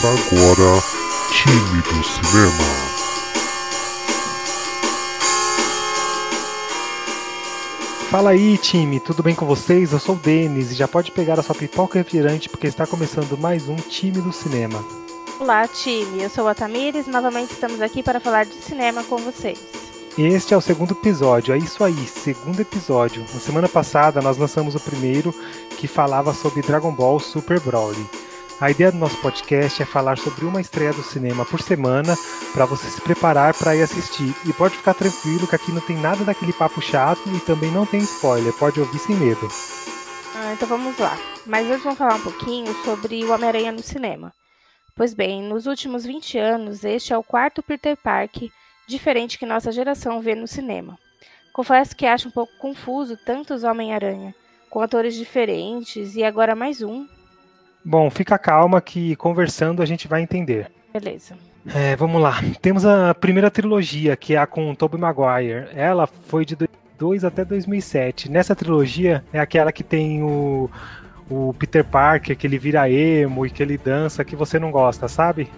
Começa agora Time do Cinema. Fala aí, time, tudo bem com vocês? Eu sou o Denis e já pode pegar a sua pipoca refrigerante porque está começando mais um Time do Cinema. Olá, time. Eu sou a Tamires e novamente estamos aqui para falar de cinema com vocês. Este é o segundo episódio, é isso aí, segundo episódio. Na semana passada nós lançamos o primeiro que falava sobre Dragon Ball Super Broly. A ideia do nosso podcast é falar sobre uma estreia do cinema por semana para você se preparar para ir assistir. E pode ficar tranquilo que aqui não tem nada daquele papo chato e também não tem spoiler, pode ouvir sem medo. Ah, então vamos lá. Mas hoje vamos falar um pouquinho sobre o Homem-Aranha no cinema. Pois bem, nos últimos 20 anos, este é o quarto Peter Park diferente que nossa geração vê no cinema. Confesso que acho um pouco confuso tantos Homem-Aranha, com atores diferentes e agora mais um. Bom, fica calma que conversando a gente vai entender. Beleza. É, vamos lá. Temos a primeira trilogia, que é a com Tobey Maguire. Ela foi de 2002 até 2007. Nessa trilogia é aquela que tem o, o Peter Parker, que ele vira emo e que ele dança, que você não gosta, sabe?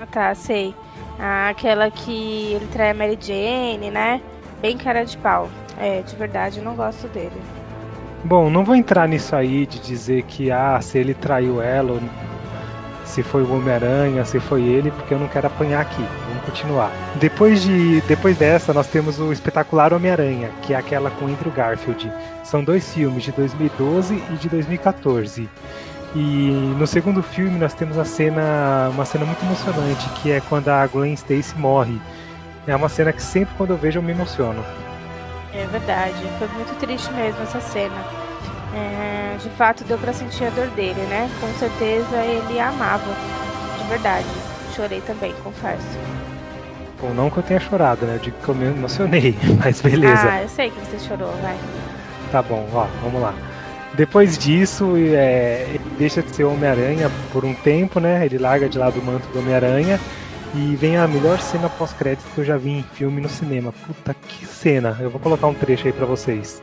Ah tá, sei. Ah, aquela que ele trai a Mary Jane, né? Bem cara de pau. É, de verdade, eu não gosto dele. Bom, não vou entrar nisso aí de dizer que ah, se ele traiu ela, se foi o Homem-Aranha, se foi ele, porque eu não quero apanhar aqui. Vamos continuar. Depois, de, depois dessa, nós temos o espetacular Homem-Aranha, que é aquela com Andrew Garfield. São dois filmes, de 2012 e de 2014. E no segundo filme nós temos a cena, uma cena muito emocionante, que é quando a Gwen Stacy morre. É uma cena que sempre quando eu vejo eu me emociono. É verdade, foi muito triste mesmo essa cena. É, de fato deu para sentir a dor dele, né? Com certeza ele a amava, de verdade. Chorei também, confesso. Bom, não que eu tenha chorado, né? Eu digo que eu me emocionei, mas beleza. Ah, eu sei que você chorou, vai. Tá bom, ó, vamos lá. Depois disso, é, ele deixa de ser Homem-Aranha por um tempo, né? Ele larga de lado o manto do Homem-Aranha e vem a melhor cena pós-crédito que eu já vi em filme no cinema. Puta que cena! Eu vou colocar um trecho aí pra vocês.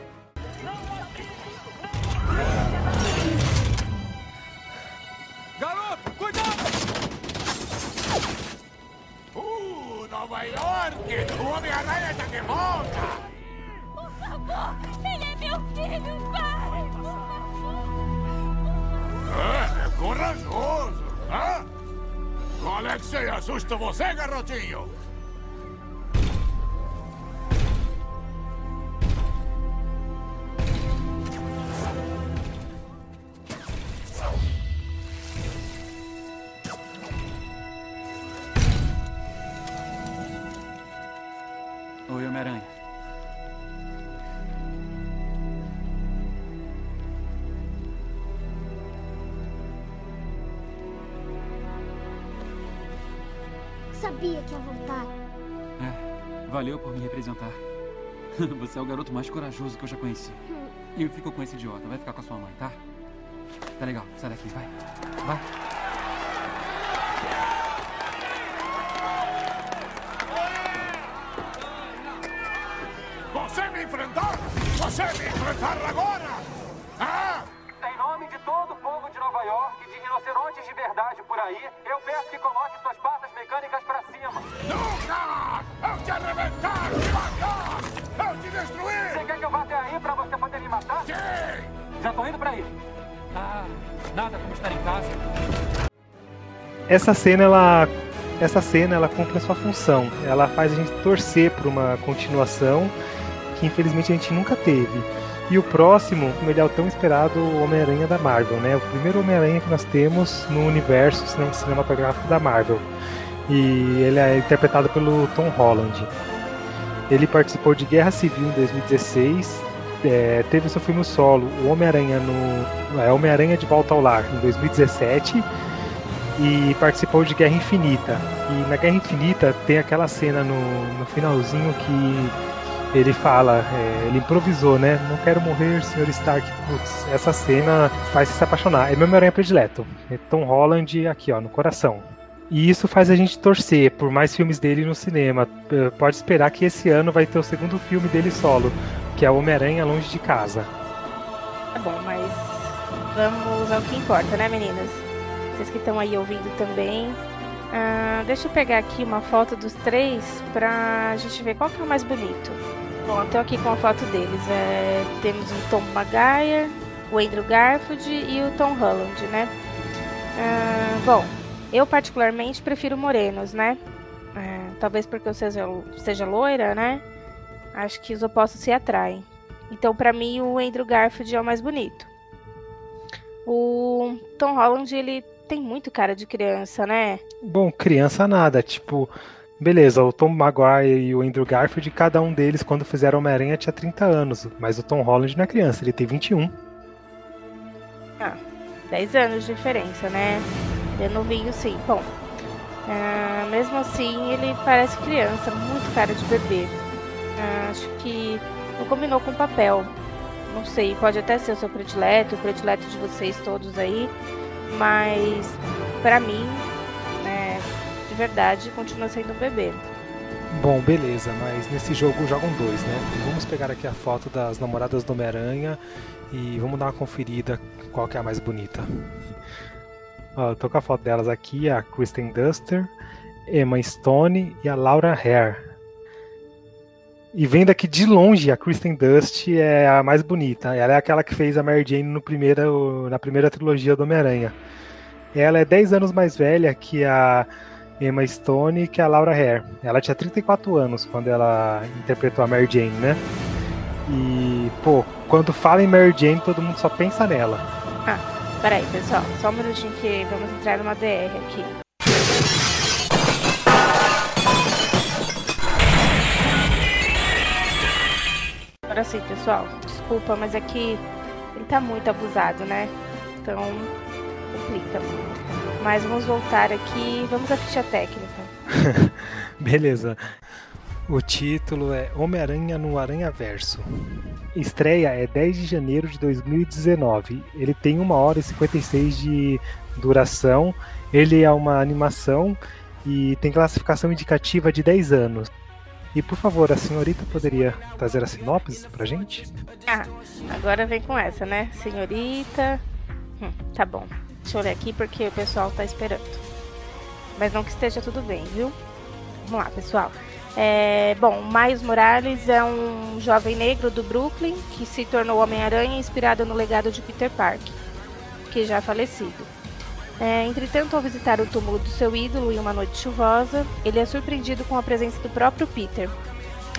Você, garotinho? Sabia que ia voltar. É, valeu por me representar. Você é o garoto mais corajoso que eu já conheci. E eu fico com esse idiota. Vai ficar com a sua mãe, tá? Tá legal. Sai daqui, vai. Vai. Você me enfrentar? Você me enfrentar agora? Ah! Em nome de todo o povo de Nova York e de rinocerontes de verdade por aí, eu peço que coloque Já tô indo pra. Ah, nada como estar em casa. Essa cena, ela. Essa cena ela cumpre a sua função. Ela faz a gente torcer por uma continuação que infelizmente a gente nunca teve. E o próximo, ele é o tão esperado Homem-Aranha da Marvel, né? O primeiro Homem-Aranha que nós temos no universo cinematográfico da Marvel. E ele é interpretado pelo Tom Holland. Ele participou de Guerra Civil em 2016, é, teve seu filme solo, O Homem-Aranha no é, Homem-Aranha de Volta ao Lar, em 2017, e participou de Guerra Infinita. E na Guerra Infinita tem aquela cena no, no finalzinho que ele fala, é, ele improvisou, né? Não quero morrer, Sr. Stark. Putz, essa cena faz se apaixonar. É meu Homem-Aranha predileto. É Tom Holland aqui, ó, no coração. E isso faz a gente torcer por mais filmes dele no cinema. Pode esperar que esse ano vai ter o segundo filme dele solo, que é Homem-Aranha Longe de Casa. Tá bom, mas vamos ao que importa, né, meninas? Vocês que estão aí ouvindo também. Ah, deixa eu pegar aqui uma foto dos três pra gente ver qual que é o mais bonito. Bom, tô aqui com a foto deles. É, temos o Tom Maguire, o Andrew Garfield e o Tom Holland, né? Ah, bom, eu particularmente prefiro morenos, né? É, talvez porque eu seja, seja loira, né? Acho que os opostos se atraem. Então, pra mim, o Andrew Garfield é o mais bonito. O Tom Holland, ele tem muito cara de criança, né? Bom, criança nada, tipo, beleza, o Tom Maguire e o Andrew Garfield, cada um deles, quando fizeram Homem-Aranha, tinha 30 anos, mas o Tom Holland não é criança, ele tem 21. Ah, 10 anos de diferença, né? É novinho, sim. Bom, ah, mesmo assim, ele parece criança, muito cara de bebê. Acho que não combinou com o papel. Não sei, pode até ser o seu predileto, o predileto de vocês todos aí, mas pra mim, né, de verdade, continua sendo um bebê. Bom, beleza, mas nesse jogo jogam dois, né? Vamos pegar aqui a foto das namoradas do Homem-Aranha e vamos dar uma conferida qual que é a mais bonita. Ó, tô com a foto delas aqui, a Kristen Duster, Emma Stone e a Laura Hare. E vendo aqui de longe, a Kristen Dust é a mais bonita. Ela é aquela que fez a Mary Jane no primeiro, na primeira trilogia do Homem-Aranha. Ela é 10 anos mais velha que a Emma Stone e que a Laura Hare. Ela tinha 34 anos quando ela interpretou a Mary Jane, né? E, pô, quando fala em Mary Jane, todo mundo só pensa nela. Ah, peraí, pessoal, só um minutinho que vamos entrar numa DR aqui. Agora sim, pessoal, desculpa, mas é que ele tá muito abusado, né? Então, complica. Mas vamos voltar aqui, vamos à ficha técnica. Beleza. O título é Homem-Aranha no Aranha Verso. Estreia é 10 de janeiro de 2019. Ele tem 1 hora e 56 de duração. Ele é uma animação e tem classificação indicativa de 10 anos. E por favor, a senhorita poderia trazer a sinopse pra gente? Ah, agora vem com essa, né? Senhorita. Hum, tá bom. Deixa eu olhar aqui porque o pessoal tá esperando. Mas não que esteja tudo bem, viu? Vamos lá, pessoal. É, bom, Miles Morales é um jovem negro do Brooklyn que se tornou Homem-Aranha inspirado no legado de Peter Parker, que já é falecido. É, entretanto, ao visitar o túmulo do seu ídolo em uma noite chuvosa, ele é surpreendido com a presença do próprio Peter,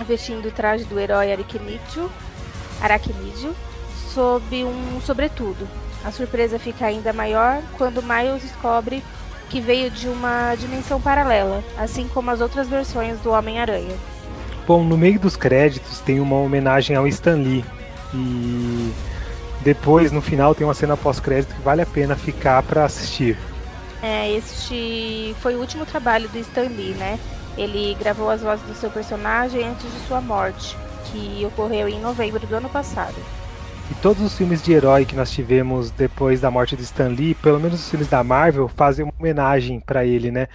vestindo o traje do herói Aracnídeo sob um sobretudo. A surpresa fica ainda maior quando Miles descobre que veio de uma dimensão paralela, assim como as outras versões do Homem-Aranha. Bom, no meio dos créditos tem uma homenagem ao Stan Lee. E depois, no final, tem uma cena pós-crédito que vale a pena ficar para assistir. É, este foi o último trabalho do Stan Lee, né? Ele gravou as vozes do seu personagem antes de sua morte, que ocorreu em novembro do ano passado. E todos os filmes de herói que nós tivemos depois da morte de Stan Lee, pelo menos os filmes da Marvel, fazem uma homenagem para ele, né?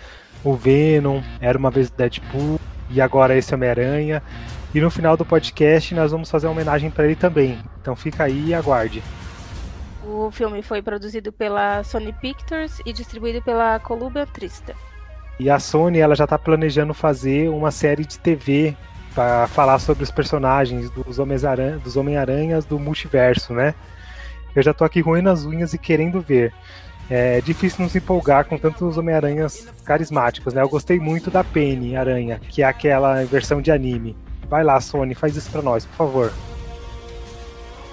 O Venom, Era Uma Vez o Deadpool, e agora esse Homem-Aranha. E no final do podcast nós vamos fazer uma homenagem para ele também. Então fica aí e aguarde. O filme foi produzido pela Sony Pictures e distribuído pela Columbia Trista. E a Sony ela já está planejando fazer uma série de TV para falar sobre os personagens dos Homens-Aranhas dos Homem do multiverso, né? Eu já tô aqui roendo as unhas e querendo ver. É difícil não se empolgar com tantos Homem-Aranhas carismáticos, né? Eu gostei muito da Penny Aranha, que é aquela versão de anime. Vai lá, Sony, faz isso pra nós, por favor.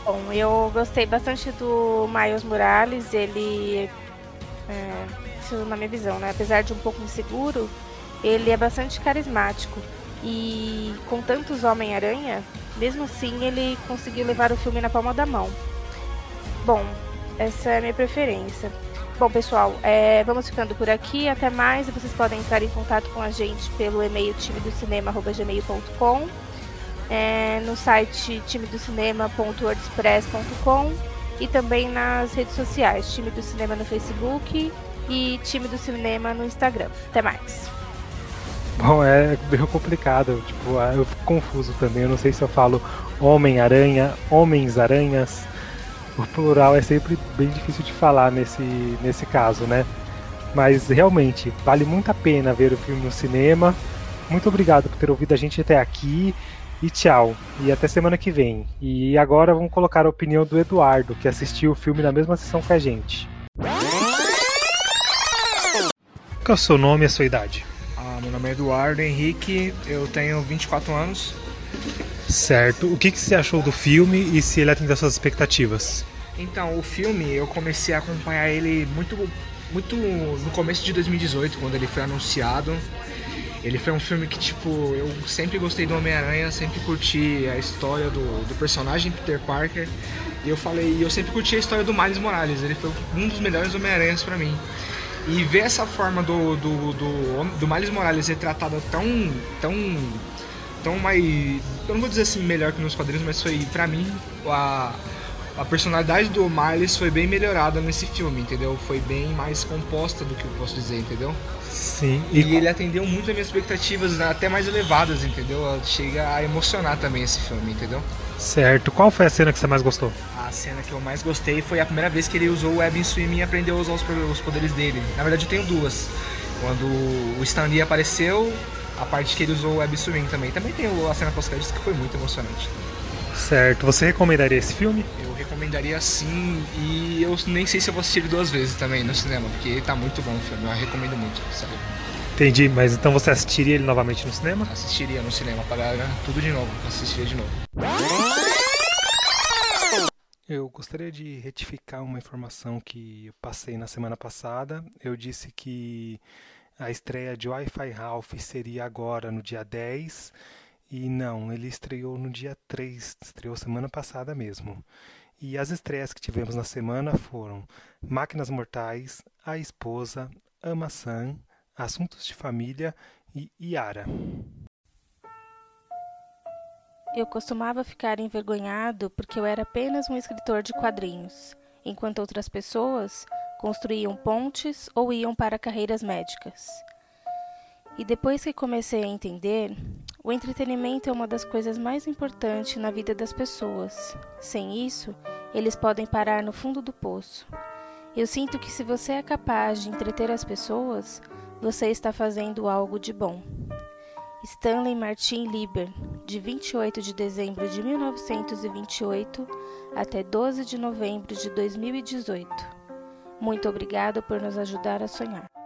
Bom, eu gostei bastante do Miles Morales, ele. É, isso na minha visão, né? Apesar de um pouco inseguro, ele é bastante carismático. E com tantos Homem-Aranha, mesmo assim ele conseguiu levar o filme na palma da mão. Bom, essa é a minha preferência. Bom, pessoal, é, vamos ficando por aqui. Até mais. Vocês podem entrar em contato com a gente pelo e-mail timedocinema.gmail.com é, no site timedocinema.wordpress.com e também nas redes sociais, Time do Cinema no Facebook e Time do Cinema no Instagram. Até mais. Bom, é meio complicado, tipo, eu fico confuso também, eu não sei se eu falo Homem-Aranha, Homens-Aranhas. O plural é sempre bem difícil de falar nesse, nesse caso, né? Mas realmente, vale muito a pena ver o filme no cinema. Muito obrigado por ter ouvido a gente até aqui. E tchau. E até semana que vem. E agora vamos colocar a opinião do Eduardo, que assistiu o filme na mesma sessão que a gente. Qual é o seu nome e a sua idade? Ah, meu nome é Eduardo Henrique, eu tenho 24 anos. Certo. O que, que você achou do filme e se ele atendeu às suas expectativas? Então, o filme eu comecei a acompanhar ele muito, muito no começo de 2018, quando ele foi anunciado. Ele foi um filme que, tipo, eu sempre gostei do Homem-Aranha, sempre curti a história do, do personagem Peter Parker. E eu falei, eu sempre curti a história do Miles Morales, ele foi um dos melhores Homem-Aranhas pra mim. E ver essa forma do, do, do, do Miles Morales retratada tão, tão, tão mais. Eu não vou dizer assim melhor que nos quadrinhos, mas foi, pra mim, a, a personalidade do Miles foi bem melhorada nesse filme, entendeu? Foi bem mais composta do que eu posso dizer, entendeu? Sim. E, e ele atendeu muito as minhas expectativas, né, até mais elevadas, entendeu? Chega a emocionar também esse filme, entendeu? Certo. Qual foi a cena que você mais gostou? A cena que eu mais gostei foi a primeira vez que ele usou o Web em Swim e aprendeu a usar os poderes dele. Na verdade, eu tenho duas. Quando o Stan Lee apareceu, a parte que ele usou o Web Swim também. Também tem a cena pós-créditos que foi muito emocionante. Certo. Você recomendaria esse filme? Eu recomendaria sim, e eu nem sei se eu vou assistir ele duas vezes também no cinema, porque tá muito bom o filme, eu recomendo muito, sabe? Entendi, mas então você assistiria ele novamente no cinema? Assistiria no cinema, para tudo de novo, assistiria de novo. Eu gostaria de retificar uma informação que eu passei na semana passada. Eu disse que a estreia de Wi-Fi Ralph seria agora no dia 10 e não, ele estreou no dia 3, estreou semana passada mesmo. E as estreias que tivemos na semana foram Máquinas Mortais, A Esposa, Ama-san, Assuntos de Família e Yara. Eu costumava ficar envergonhado porque eu era apenas um escritor de quadrinhos, enquanto outras pessoas construíam pontes ou iam para carreiras médicas. E depois que comecei a entender, o entretenimento é uma das coisas mais importantes na vida das pessoas. Sem isso, eles podem parar no fundo do poço. Eu sinto que se você é capaz de entreter as pessoas, você está fazendo algo de bom. Stanley Martin Lieber, de 28 de dezembro de 1928 até 12 de novembro de 2018. Muito obrigado por nos ajudar a sonhar.